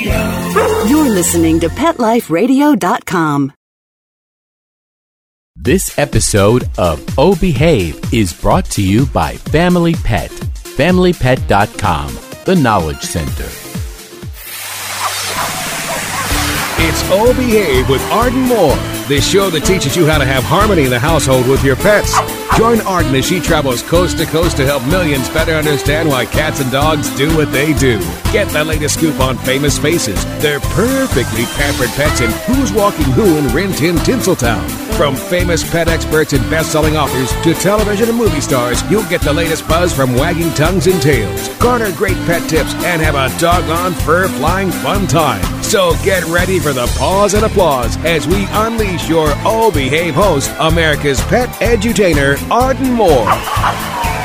Radio. You're listening to PetLifeRadio.com. This episode of Oh Behave is brought to you by Family Pet. FamilyPet.com, the Knowledge Center. It's Oh Behave with Arden Moore, the show that teaches you how to have harmony in the household with your pets. Join Arden as she travels coast to coast to help millions better understand why cats and dogs do what they do. Get the latest scoop on famous faces, their perfectly pampered pets, and who's walking who in Rin Tin Tinseltown. From famous pet experts and best-selling authors to television and movie stars, you'll get the latest buzz from wagging tongues and tails. Garner great pet tips and have a doggone fur-flying fun time. So get ready for the pause and applause as we unleash your Oh Behave host, America's pet edutainer, Arden Moore.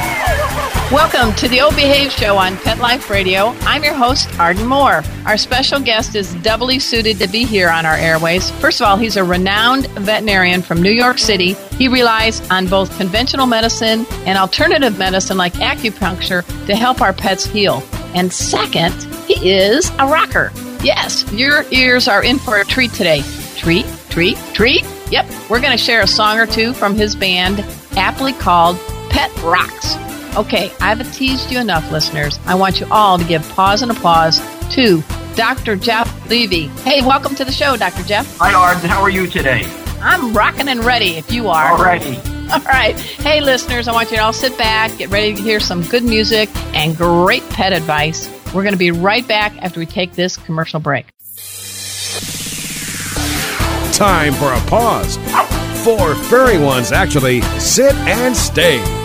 Welcome to the O Behave Show on Pet Life Radio. I'm your host, Arden Moore. Our special guest is doubly suited to be here on our airways. First of all, he's a renowned veterinarian from New York City. He relies on both conventional medicine and alternative medicine like acupuncture to help our pets heal. And second, he is a rocker. Yes, your ears are in for a treat today. Treat, treat, treat. Yep, we're going to share a song or two from his band, aptly called Pet Rocks. Okay, I've teased you enough, listeners. I want you all to give pause and applause to Dr. Jeff Levy. Hey, welcome to the show, Dr. Jeff. Hi, Arden. How are you today? I'm rocking and ready if you are. Alrighty. All right. Hey, listeners, I want you to all sit back, get ready to hear some good music and great pet advice. We're going to be right back after we take this commercial break. Time for a pause. Four furry ones actually sit and stay.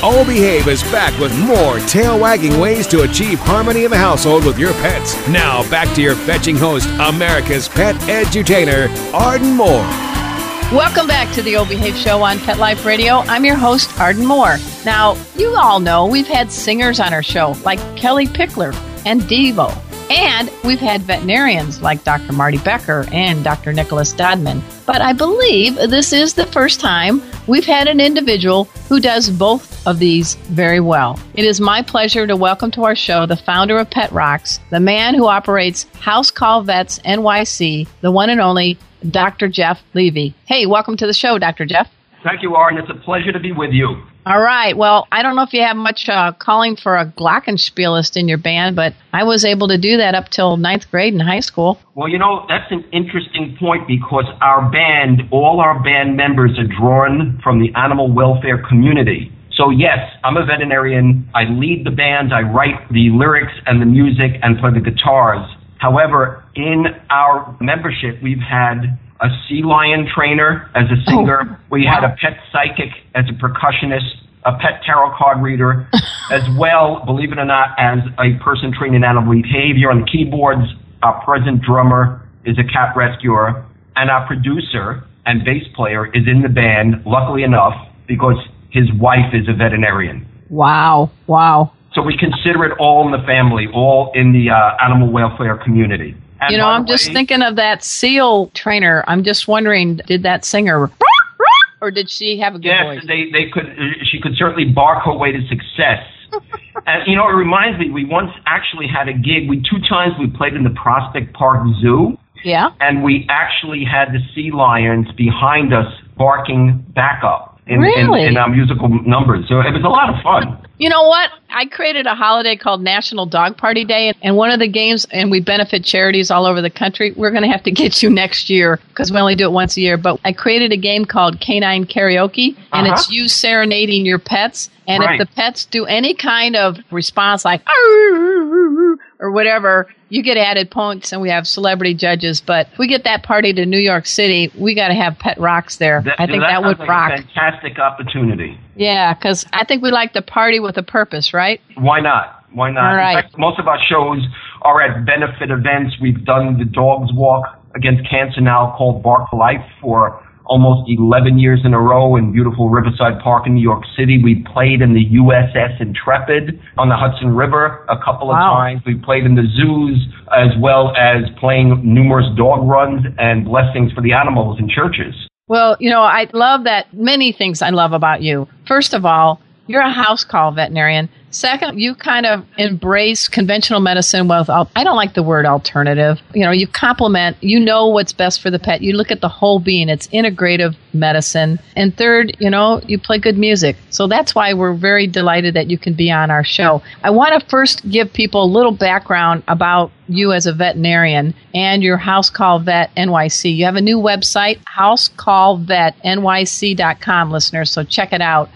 Oh Behave is back with more tail wagging ways to achieve harmony in the household with your pets. Now back to your fetching host, America's pet edutainer, Arden Moore. Welcome back to the O Behave Show on Pet Life Radio. I'm your host, Arden Moore. Now, you all know we've had singers on our show like Kellie Pickler and Devo. And we've had veterinarians like Dr. Marty Becker and Dr. Nicholas Dodman. But I believe this is the first time we've had an individual who does both of these very well. It is my pleasure to welcome to our show the founder of Pet Rocks, the man who operates House Call Vets NYC, the one and only Dr. Jeff Levy. Hey, welcome to the show, Dr. Jeff. Thank you, Arden. It's a pleasure to be with you. All right. Well, I don't know if you have much uh, calling for a glockenspielist in your band, but I was able to do that up till ninth grade in high school. Well, you know, that's an interesting point because our band, all our band members are drawn from the animal welfare community. So, yes, I'm a veterinarian. I lead the band, I write the lyrics and the music and play the guitars. However, in our membership, we've had a sea lion trainer as a singer. Oh, we had a pet psychic as a percussionist, a pet tarot card reader, as well, believe it or not, as a person trained in animal behavior on the keyboards. Our present drummer is a cat rescuer, and our producer and bass player is in the band, luckily enough, because his wife is a veterinarian. Wow. Wow. So we consider it all in the family, all in the uh, animal welfare community. And you know, I'm just thinking of that seal trainer. I'm just wondering, did that singer or did she have a good Yes, voice? they they could. She could certainly bark her way to success. and you know, it reminds me. We once actually had a gig. We two times we played in the Prospect Park Zoo, Yeah. and we actually had the sea lions behind us barking backup. In, really? in, in our musical numbers. So it was a lot of fun. You know what? I created a holiday called National Dog Party Day, and one of the games, and we benefit charities all over the country. We're going to have to get you next year because we only do it once a year. But I created a game called Canine Karaoke, and Uh-huh. it's you serenading your pets. And Right. if the pets do any kind of response like or whatever, you get added points, and we have celebrity judges. But if we get that party to New York City, we got to have pet rocks there. I think that, would like rock. A fantastic opportunity. Yeah, because I think we like to party with a purpose, right? Why not? Why not? All right. Fact, most of our shows are at benefit events. We've done the Dogs Walk against cancer now called Bark for Life for almost 11 years in a row in beautiful Riverside Park in New York City. We played in the USS Intrepid on the Hudson River a couple of Wow. times. We played in the zoos as well as playing numerous dog runs and blessings for the animals in churches. Well, you know, I love that many things I love about you. First of all, you're a house call veterinarian. Second, you kind of embrace conventional medicine with, I don't like the word alternative. You know, you complement, you know what's best for the pet. You look at the whole being, it's integrative medicine. And third, you know, you play good music. So that's why we're very delighted that you can be on our show. I want to first give people a little background about you as a veterinarian and your House Call Vet NYC. You have a new website, housecallvetnyc.com, listeners, so check it out.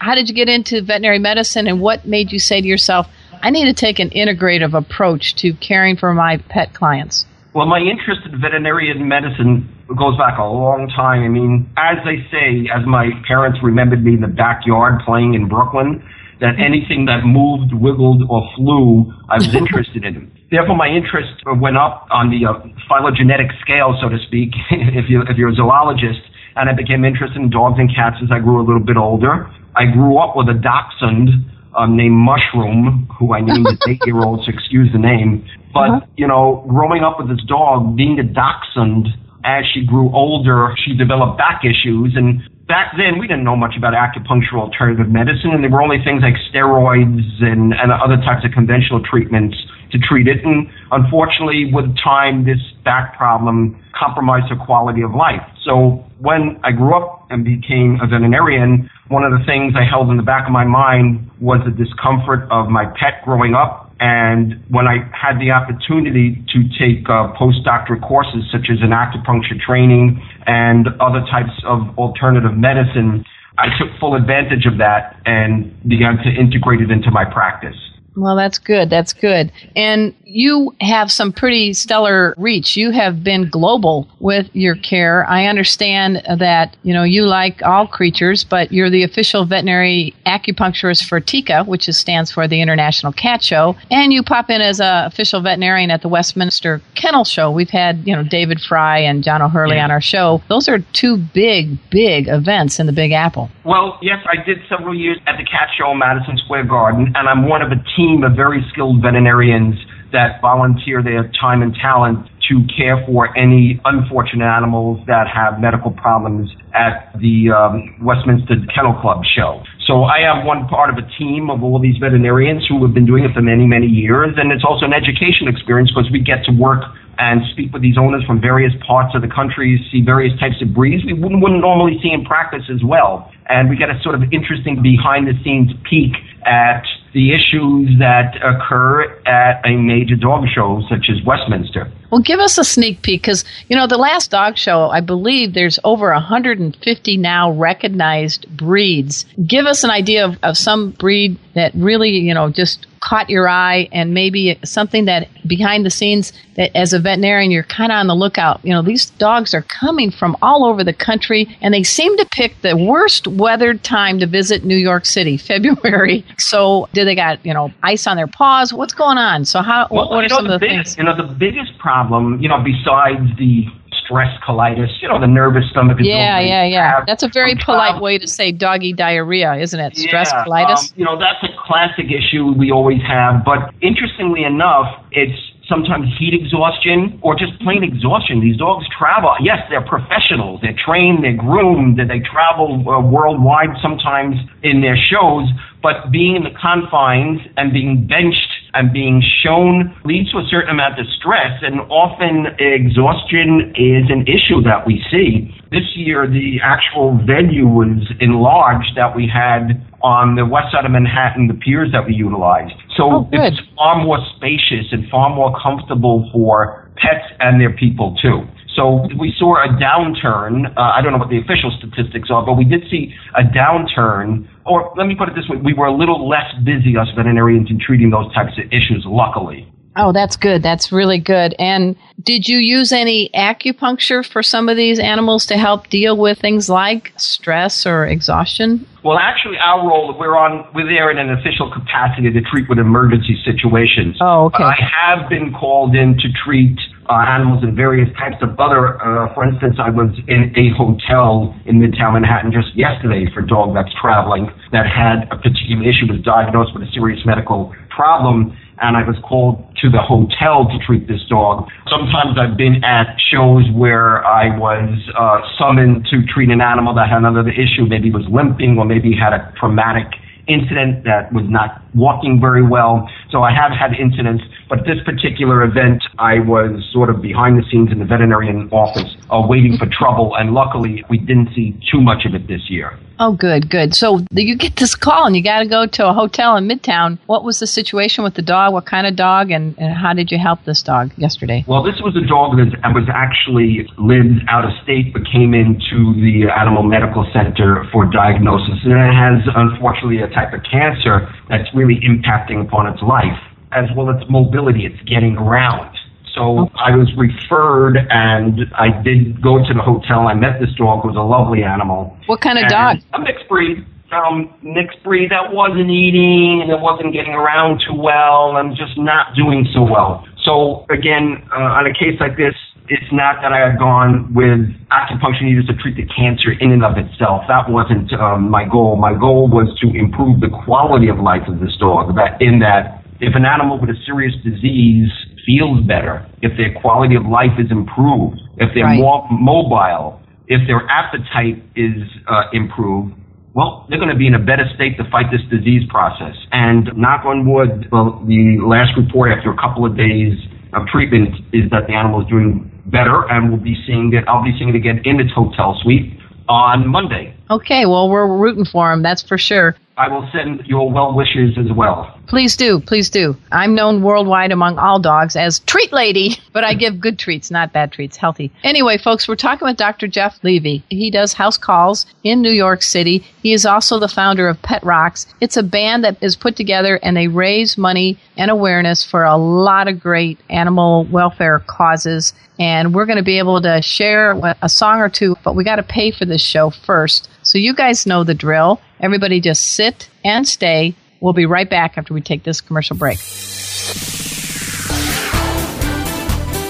How did you get into veterinary medicine and what made you say to yourself, I need to take an integrative approach to caring for my pet clients? Well, my interest in veterinarian medicine goes back a long time. I mean, as they say, as my parents remembered me in the backyard playing in Brooklyn, that anything that moved, wiggled, or flew, I was interested in. Therefore, my interest went up on the uh, phylogenetic scale, so to speak, if, you, if you're a zoologist, and I became interested in dogs and cats as I grew a little bit older. I grew up with a dachshund um, named Mushroom, who I named as eight-year-old, so excuse the name. But, you know, growing up with this dog, being a dachshund, as she grew older, she developed back issues. And back then, we didn't know much about acupuncture alternative medicine, and there were only things like steroids and, and other types of conventional treatments to treat it. And unfortunately, with time, this back problem compromised her quality of life. So when I grew up and became a veterinarian, one of the things I held in the back of my mind was the discomfort of my pet growing up. And when I had the opportunity to take uh, postdoctorate courses such as an acupuncture training and other types of alternative medicine, I took full advantage of that and began to integrate it into my practice. Well, that's good. That's good. And you have some pretty stellar reach. You have been global with your care. I understand that, you know, you like all creatures, but you're the official veterinary acupuncturist for TICA, which is, stands for the International Cat Show. And you pop in as a official veterinarian at the Westminster Kennel Show. We've had, you know, David Frei and John O'Hurley Yeah. on our show. Those are two big, big events in the Big Apple. Well, yes, I did several years at the Cat Show in Madison Square Garden, and I'm one of a team of very skilled veterinarians that volunteer their time and talent to care for any unfortunate animals that have medical problems at the um, Westminster Kennel Club show. So I am one part of a team of all these veterinarians who have been doing it for many, many years, and it's also an education experience because we get to work and speak with these owners from various parts of the country, see various types of breeds we wouldn't, wouldn't normally see in practice as well. And we get a sort of interesting behind the scenes peek at the issues that occur at a major dog show such as Westminster. Well, give us a sneak peek because, you know, the last dog show, I believe there's over 150 now recognized breeds. Give us an idea of, of some breed that really, you know, just caught your eye and maybe something that behind the scenes that as a veterinarian you're kind of on the lookout. You know, these dogs are coming from all over the country and they seem to pick the worst weathered time to visit New York City, February. So, do they got, you know, ice on their paws? What's going on? So, how what, what are know, some of the biggest, things? You know, the biggest problem, you know, besides the colitis, you know, the nervous stomach. is Yeah, yeah, yeah. That's a very polite way to say doggy diarrhea, isn't it? Stress Yeah, colitis. um, you know, that's a classic issue we always have. But interestingly enough, it's sometimes heat exhaustion or just plain exhaustion. These dogs travel. Yes, they're professionals. They're trained. They're groomed. They travel uh, worldwide sometimes in their shows. But being in the confines and being benched and being shown leads to a certain amount of stress, and often exhaustion is an issue that we see. This year, the actual venue was enlarged that we had on the west side of Manhattan, the piers that we utilized. So Oh, it's far more spacious and far more comfortable for pets and their people too. So we saw a downturn. Uh, I don't know what the official statistics are, but we did see a downturn. Or let me put it this way: we were a little less busy, us veterinarians, in treating those types of issues. Luckily. Oh, that's good. That's really good. And did you use any acupuncture for some of these animals to help deal with things like stress or exhaustion? Well, actually, our role we're on we're there in an official capacity to treat with emergency situations. Oh, okay. But I have been called in to treat uh, animals in various types of other. Uh, for instance, I was in a hotel in Midtown Manhattan just yesterday for a dog that's traveling that had a particular issue, was diagnosed with a serious medical problem. And I was called to the hotel to treat this dog. Sometimes I've been at shows where I was uh, summoned to treat an animal that had another issue, maybe was limping or maybe had a traumatic incident that was not walking very well. So I have had incidents, but this particular event, I was sort of behind the scenes in the veterinarian office, uh, waiting for trouble, and luckily we didn't see too much of it this year. Oh, good, good. So you get this call and you got to go to a hotel in Midtown. What was the situation with the dog? What kind of dog? And, and how did you help this dog yesterday? Well, this was a dog that was actually lived out of state, but came into the animal medical center for diagnosis, and it has unfortunately a type of cancer that's really impacting upon its life, as well as mobility. It's getting around. So I was referred, and I did go to the hotel. I met this dog. Was a lovely animal. What kind of dog? A mixed breed. Um, mixed breed that wasn't eating and it wasn't getting around too well and just not doing so well. So again, uh, on a case like this, it's not that I had gone with acupuncture needles to treat the cancer in and of itself. That wasn't um, my goal. My goal was to improve the quality of life of this dog. That in that, if an animal with a serious disease feels better, if their quality of life is improved, if they're Right. more mobile, if their appetite is uh, improved, well, they're going to be in a better state to fight this disease process. And knock on wood, well, the last report after a couple of days of treatment is that the animal is doing better, and we'll be seeing it. I'll be seeing it again in its hotel suite on Monday. Okay, well, we're rooting for him, that's for sure. I will send your well wishes as well. Please do, please do. I'm known worldwide among all dogs as Treat Lady, but I give good treats, not bad treats, healthy. Anyway, folks, we're talking with Dr. Jeff Levy. He does house calls in New York City. He is also the founder of Pet Rocks. It's a band that is put together and they raise money and awareness for a lot of great animal welfare causes. And we're going to be able to share a song or two, but we got to pay for this show first. So you guys know the drill. Everybody just sit and stay. We'll be right back after we take this commercial break.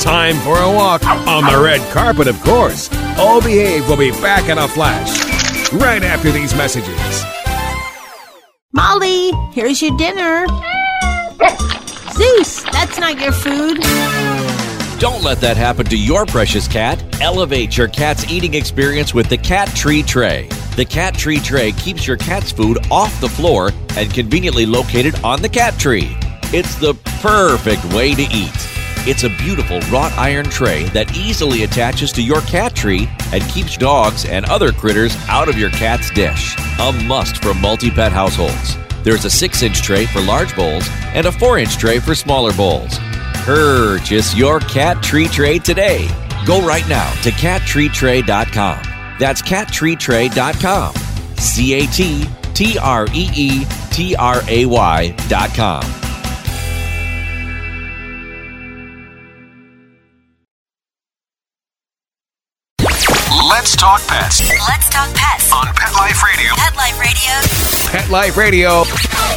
Time for a walk on the red carpet, of course. All Behave will be back in a flash right after these messages. Molly, here's your dinner. Zeus, that's not your food. Don't let that happen to your precious cat. Elevate your cat's eating experience with the Cat Tree Tray. The Cat Tree Tray keeps your cat's food off the floor and conveniently located on the cat tree. It's the perfect way to eat. It's a beautiful wrought iron tray that easily attaches to your cat tree and keeps dogs and other critters out of your cat's dish. A must for multi pet households. There's a 6 inch tray for large bowls and a 4 inch tray for smaller bowls. Purchase your cat tree tray today. Go right now to cattreetray.com. That's cattreetray.com. C A T T R E E T R A Y.com. Let's talk pets Let's talk pets. on Pet Life Radio. Pet Life Radio.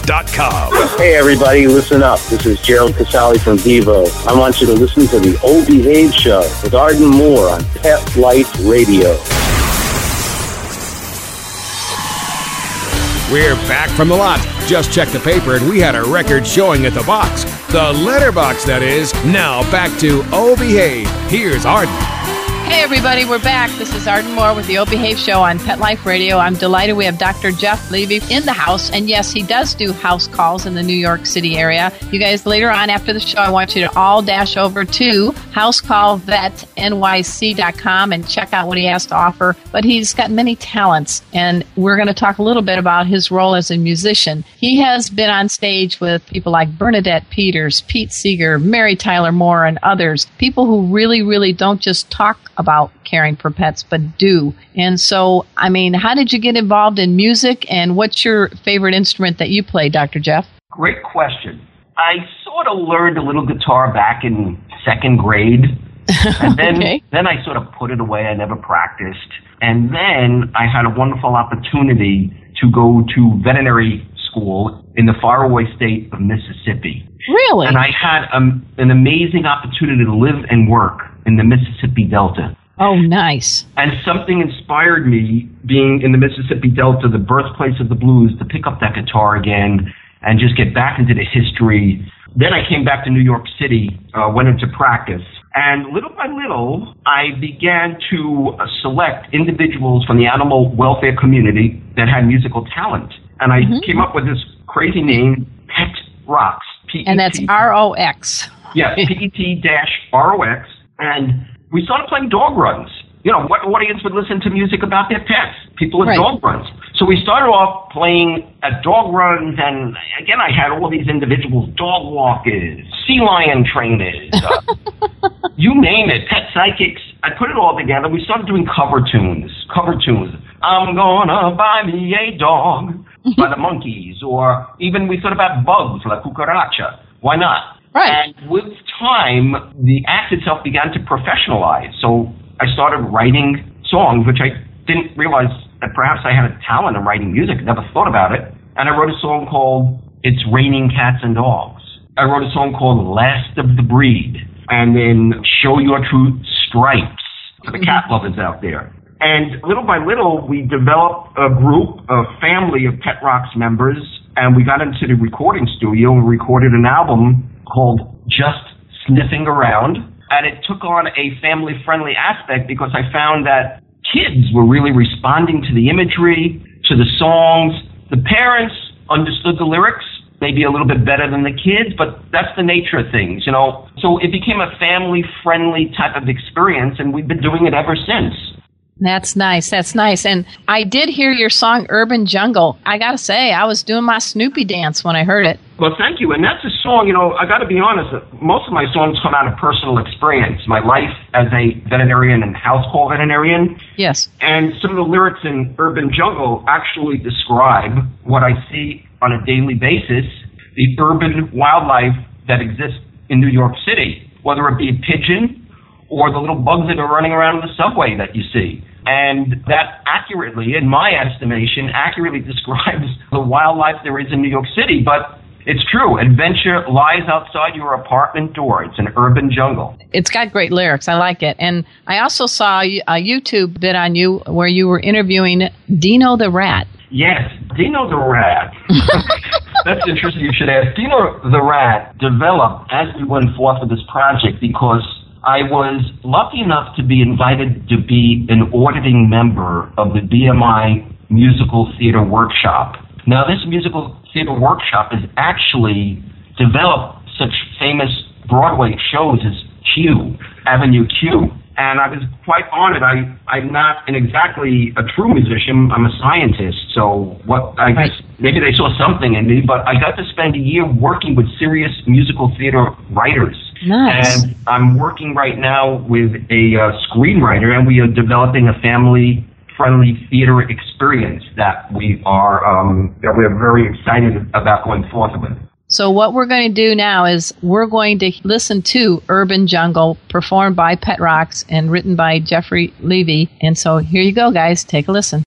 PetLifeRadio.com. Hey everybody, listen up. This is Gerald Casale from Devo. I want you to listen to the Old Behave Show with Arden Moore on Pet Life Radio. We're back from the lot. Just checked the paper and we had a record showing at the box. The letterbox, that is. Now back to Oh Behave. Here's Arden. Everybody. We're back. This is Arden Moore with the O Behave Show on Pet Life Radio. I'm delighted we have Dr. Jeff Levy in the house. And yes, he does do house calls in the New York City area. You guys, later on after the show, I want you to all dash over to housecallvetnyc.com and check out what he has to offer. But he's got many talents, and we're going to talk a little bit about his role as a musician. He has been on stage with people like Bernadette Peters, Pete Seeger, Mary Tyler Moore, and others. People who really, really don't just talk caring for pets, but do. And so, I mean, how did you get involved in music and what's your favorite instrument that you play, Dr. Jeff? Great question. I sort of learned a little guitar back in second grade. And then, okay. then I sort of put it away. I never practiced. And then I had a wonderful opportunity to go to veterinary school in the faraway state of Mississippi. Really? And I had um, an amazing opportunity to live and work in the Mississippi Delta. Oh, nice. And something inspired me, being in the Mississippi Delta, the birthplace of the blues, to pick up that guitar again and just get back into the history. Then I came back to New York City, uh, went into practice. And little by little, I began to uh, select individuals from the animal welfare community that had musical talent. And I mm-hmm. came up with this crazy name, Pet Rocks. P-E-T. And that's R O X. Yeah, P E T dash R O X. And we started playing dog runs. You know, what audience would listen to music about their pets? People at right. dog runs. So we started off playing at dog runs, and again, I had all these individuals, dog walkers, sea lion trainers, uh, you name it, pet psychics. I put it all together. We started doing cover tunes, cover tunes. I'm gonna buy me a dog by the Monkees, or even we thought about bugs like cucaracha. Why not? Right. And with time, the act itself began to professionalize. So I started writing songs, which I didn't realize that perhaps I had a talent in writing music. Never thought about it. And I wrote a song called It's Raining Cats and Dogs. I wrote a song called Last of the Breed. And then Show Your True Stripes for the cat mm-hmm. lovers out there. And little by little, we developed a group, a family of Pet Rocks members, and we got into the recording studio and recorded an album called Just Sniffing Around. And it took on a family friendly aspect because I found that kids were really responding to the imagery, to the songs. The parents understood the lyrics maybe a little bit better than the kids, but that's the nature of things, you know. So it became a family friendly type of experience, and we've been doing it ever since. That's nice. That's nice. And I did hear your song Urban Jungle. I got to say, I was doing my Snoopy dance when I heard it. Well, thank you. And that's a song, you know, I got to be honest, most of my songs come out of personal experience, my life as a veterinarian and house call veterinarian. Yes. And some of the lyrics in Urban Jungle actually describe what I see on a daily basis, the urban wildlife that exists in New York City, whether it be a pigeon or the little bugs that are running around in the subway that you see. And that accurately, in my estimation, accurately describes the wildlife there is in New York City. But it's true. Adventure lies outside your apartment door. It's an urban jungle. It's got great lyrics. I like it. And I also saw a YouTube bit on you where you were interviewing Dino the rat. Yes, Dino the rat. That's interesting. You should ask. Dino the rat developed as we went forth with this project because I was lucky enough to be invited to be an auditing member of the BMI Musical Theater Workshop. Now, this musical theater workshop has actually developed such famous Broadway shows as Q, Avenue Q. And I was quite honored. I, I'm not an exactly a true musician. I'm a scientist. So what I guess maybe they saw something in me, but I got to spend a year working with serious musical theater writers Nice. And I'm working right now with a uh, screenwriter, and we are developing a family friendly theater experience that we are um, that we are very excited about going forth with. So what we're going to do now is we're going to listen to Urban Jungle performed by Pet Rocks and written by Jeffrey Levy. And so here you go guys, take a listen.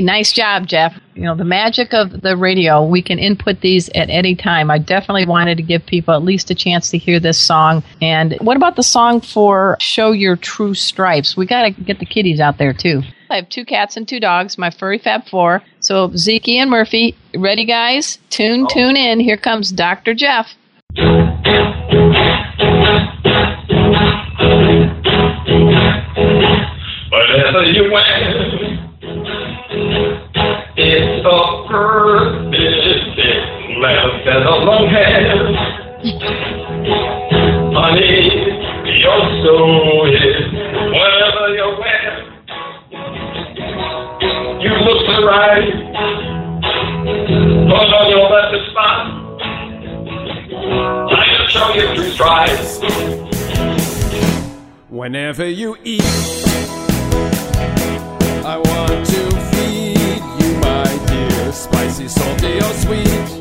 Hey, nice job, Jeff. You know, the magic of the radio, we can input these at any time. I definitely wanted to give people at least a chance to hear this song. And what about the song for Show Your True Stripes? We got to get the kiddies out there, too. I have two cats and two dogs, my furry fab four. So, Zeke and Murphy, ready, guys? Tune, oh. tune in. Here comes Dr. Jeff. Whatever you perfect left and a long hair. Honey, your soul is whatever you wear. You look so right. Put on your best spot. I can show you through stripes. Whenever you eat, is so sweet.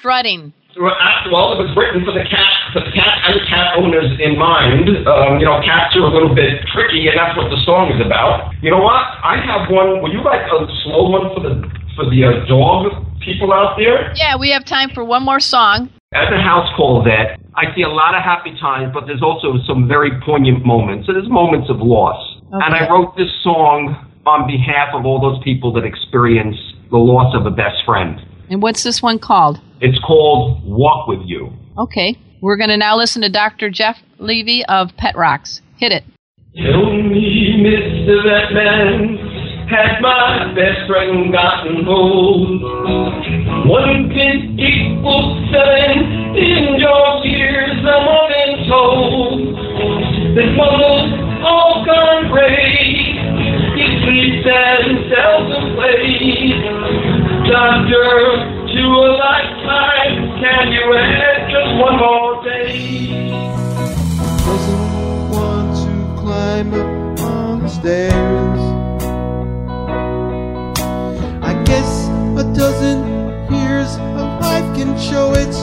Strutting. Well, after all, it was written for the cat, for the cat and cat owners in mind. Um, you know, cats are a little bit tricky, and that's what the song is about. You know what? I have one. Would you like a slow one for the for the uh, dog people out there? Yeah, we have time for one more song. As a house call vet, I see a lot of happy times, but there's also some very poignant moments. So there's moments of loss. And I wrote this song on behalf of all those people that experience the loss of a best friend. And what's this one called? It's called Walk With You. Okay. We're going to now listen to Dr. Jeff Levy of Pet Rocks. Hit it. Tell me, Mr. Batman, has my best friend gotten old? One can equal seven in your years, I'm often told. This mama's all gone gray. He sleeps and seldom plays. Doctor, to a lifetime, can you add just one more day? doesn't want to climb up on the stairs. I guess a dozen years of life can show its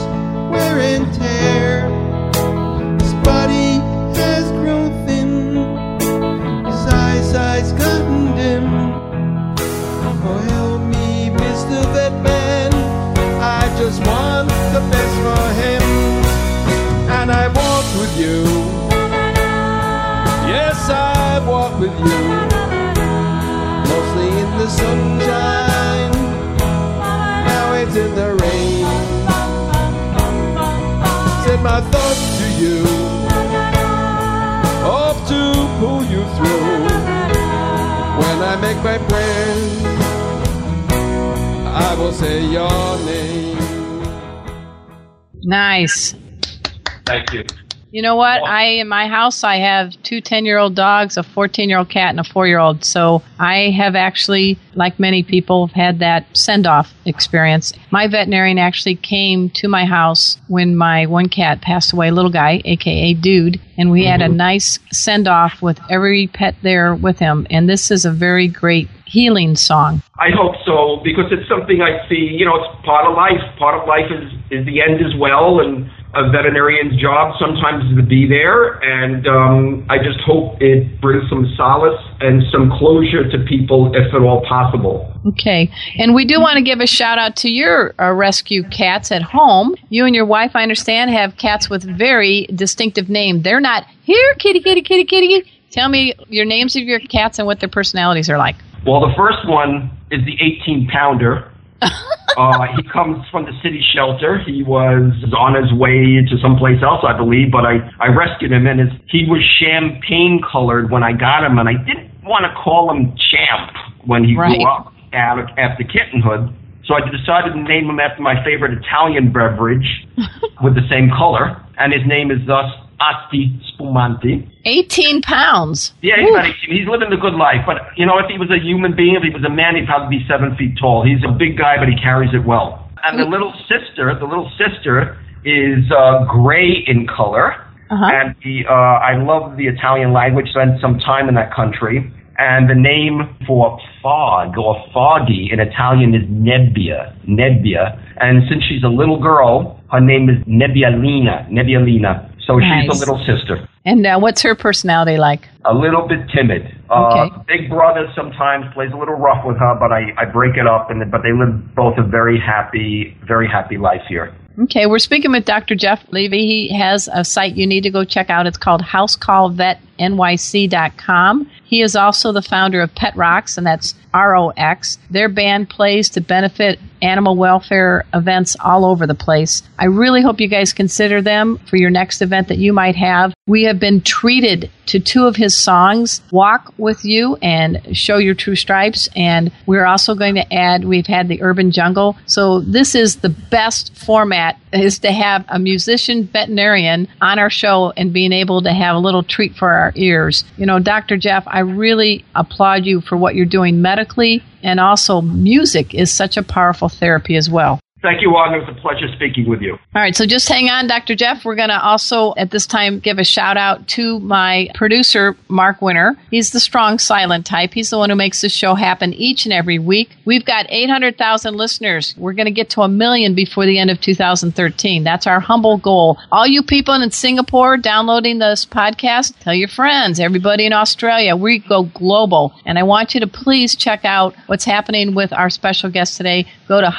you. Know what? I in my house I have two 10-year-old dogs, a 14-year-old cat, and a 4-year-old. So I have actually, like many people, had that send-off experience. My veterinarian actually came to my house when my one cat passed away, a little guy, aka Dude, and we had a mm-hmm. nice send-off with every pet there with him. And this is a very great healing song. I hope so because it's something I see. You know, it's part of life. Part of life is is the end as well, and a veterinarian's job sometimes to be there. And um, I just hope it brings some solace and some closure to people, if at all possible. Okay. And we do want to give a shout out to your uh, rescue cats at home. You and your wife, I understand, have cats with very distinctive names. They're not here, kitty, kitty, kitty, kitty. Tell me your names of your cats and what their personalities are like. Well, the first one is the 18 pounder. uh, he comes from the city shelter. He was on his way to someplace else, I believe, but I, I rescued him, and his, he was champagne colored when I got him, and I didn't want to call him Champ when he Right. grew up out of, after kittenhood. So I decided to name him after my favorite Italian beverage with the same color, and his name is thus Asti Spumante. 18 pounds. Yeah, he's, about 18. he's living the good life. But, you know, if he was a human being, if he was a man, he'd probably be seven feet tall. He's a big guy, but he carries it well. And the little sister, the little sister is uh, gray in color. And the, uh, I love the Italian language, spent some time in that country. And the name for fog or foggy in Italian is nebbia, nebbia. And since she's a little girl, her name is Nebbialina, Nebbialina. So she's a little sister And uh, what's her personality like? a little bit timid. Uh, Okay. Big brother sometimes plays a little rough with her, but I, I break it up, and but they live both a very happy, very happy life here. Okay, we're speaking with Dr. Jeff Levy. He has a site you need to go check out. It's called housecallvetnyc.com. He is also the founder of Pet Rocks, and that's R O X. Their band plays to benefit animal welfare events all over the place. I really hope you guys consider them for your next event that you might have. We have been treated to two of his songs, Walk With You and Show Your True Stripes. And we're also going to add, we've had the Urban Jungle. So this is the best format is to have a musician veterinarian on our show and being able to have a little treat for our ears. You know, Dr. Jeff, I really applaud you for what you're doing medically and also music is such a powerful therapy as well. Thank you, Arden. It was a pleasure speaking with you. All right, so just hang on, Dr. Jeff. We're going to also at this time give a shout out to my producer, Mark Winter. He's the strong silent type. He's the one who makes this show happen each and every week. We've got 800,000 listeners. We're going to get to a million before the end of 2013. That's our humble goal. All you people in Singapore downloading this podcast, tell your friends, everybody in Australia, we go global. And I want you to please check out what's happening with our special guest today. Go to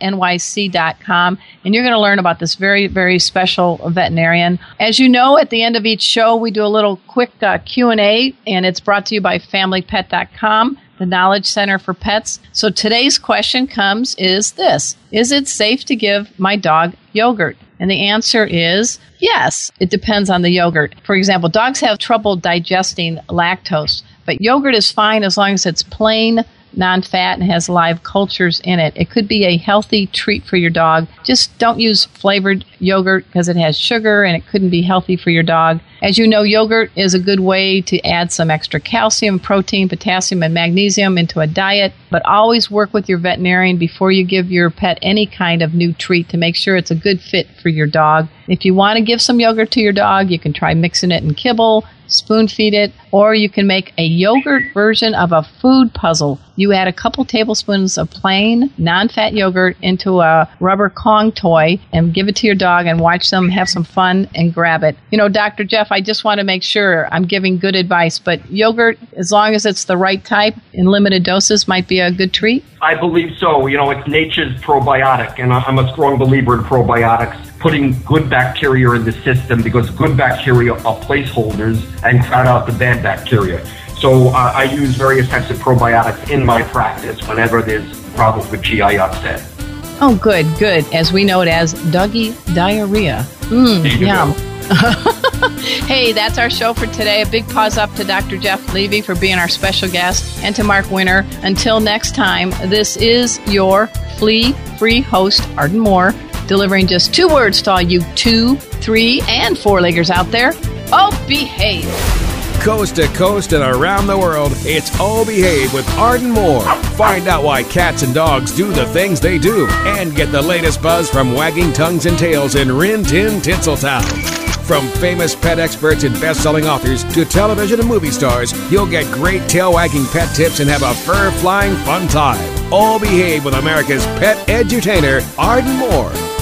housecallvetnyc.com and you're going to learn about this very, very special veterinarian. As you know, at the end of each show, we do a little quick uh, Q&A and it's brought to you by familypet.com the Knowledge Center for Pets. So today's question comes is this Is it safe to give my dog yogurt? And the answer is yes. It depends on the yogurt. For example, dogs have trouble digesting lactose, but yogurt is fine as long as it's plain, non fat, and has live cultures in it. It could be a healthy treat for your dog. Just don't use flavored yogurt because it has sugar and it couldn't be healthy for your dog. As you know, yogurt is a good way to add some extra calcium, protein, potassium, and magnesium into a diet, but always work with your veterinarian before you give your pet any kind of new treat to make sure it's a good fit for your dog. If you want to give some yogurt to your dog, you can try mixing it in kibble, spoon feed it, or you can make a yogurt version of a food puzzle. You add a couple tablespoons of plain, non fat yogurt into a rubber Kong toy and give it to your dog and watch them have some fun and grab it. You know, Dr. Jeff, I just want to make sure I'm giving good advice, but yogurt, as long as it's the right type in limited doses, might be a good treat. I believe so. You know, it's nature's probiotic, and I'm a strong believer in probiotics, putting good bacteria in the system because good bacteria are placeholders and crowd out the bad bacteria. So uh, I use various types of probiotics in my practice whenever there's problems with GI upset. Oh, good, good. As we know it as doggy diarrhea. Mmm, yum. Hey, that's our show for today. A big pause up to Dr. Jeff Levy for being our special guest and to Mark Winter. Until next time, this is your flea free host, Arden Moore, delivering just two words to all you two, three, and four leggers out there. Oh, behave. Coast to coast and around the world, it's Oh Behave with Arden Moore. Find out why cats and dogs do the things they do and get the latest buzz from wagging tongues and tails in Rin Tin Tinseltown. From famous pet experts and best selling authors to television and movie stars, you'll get great tail wagging pet tips and have a fur flying fun time. All behave with America's pet edutainer, Arden Moore.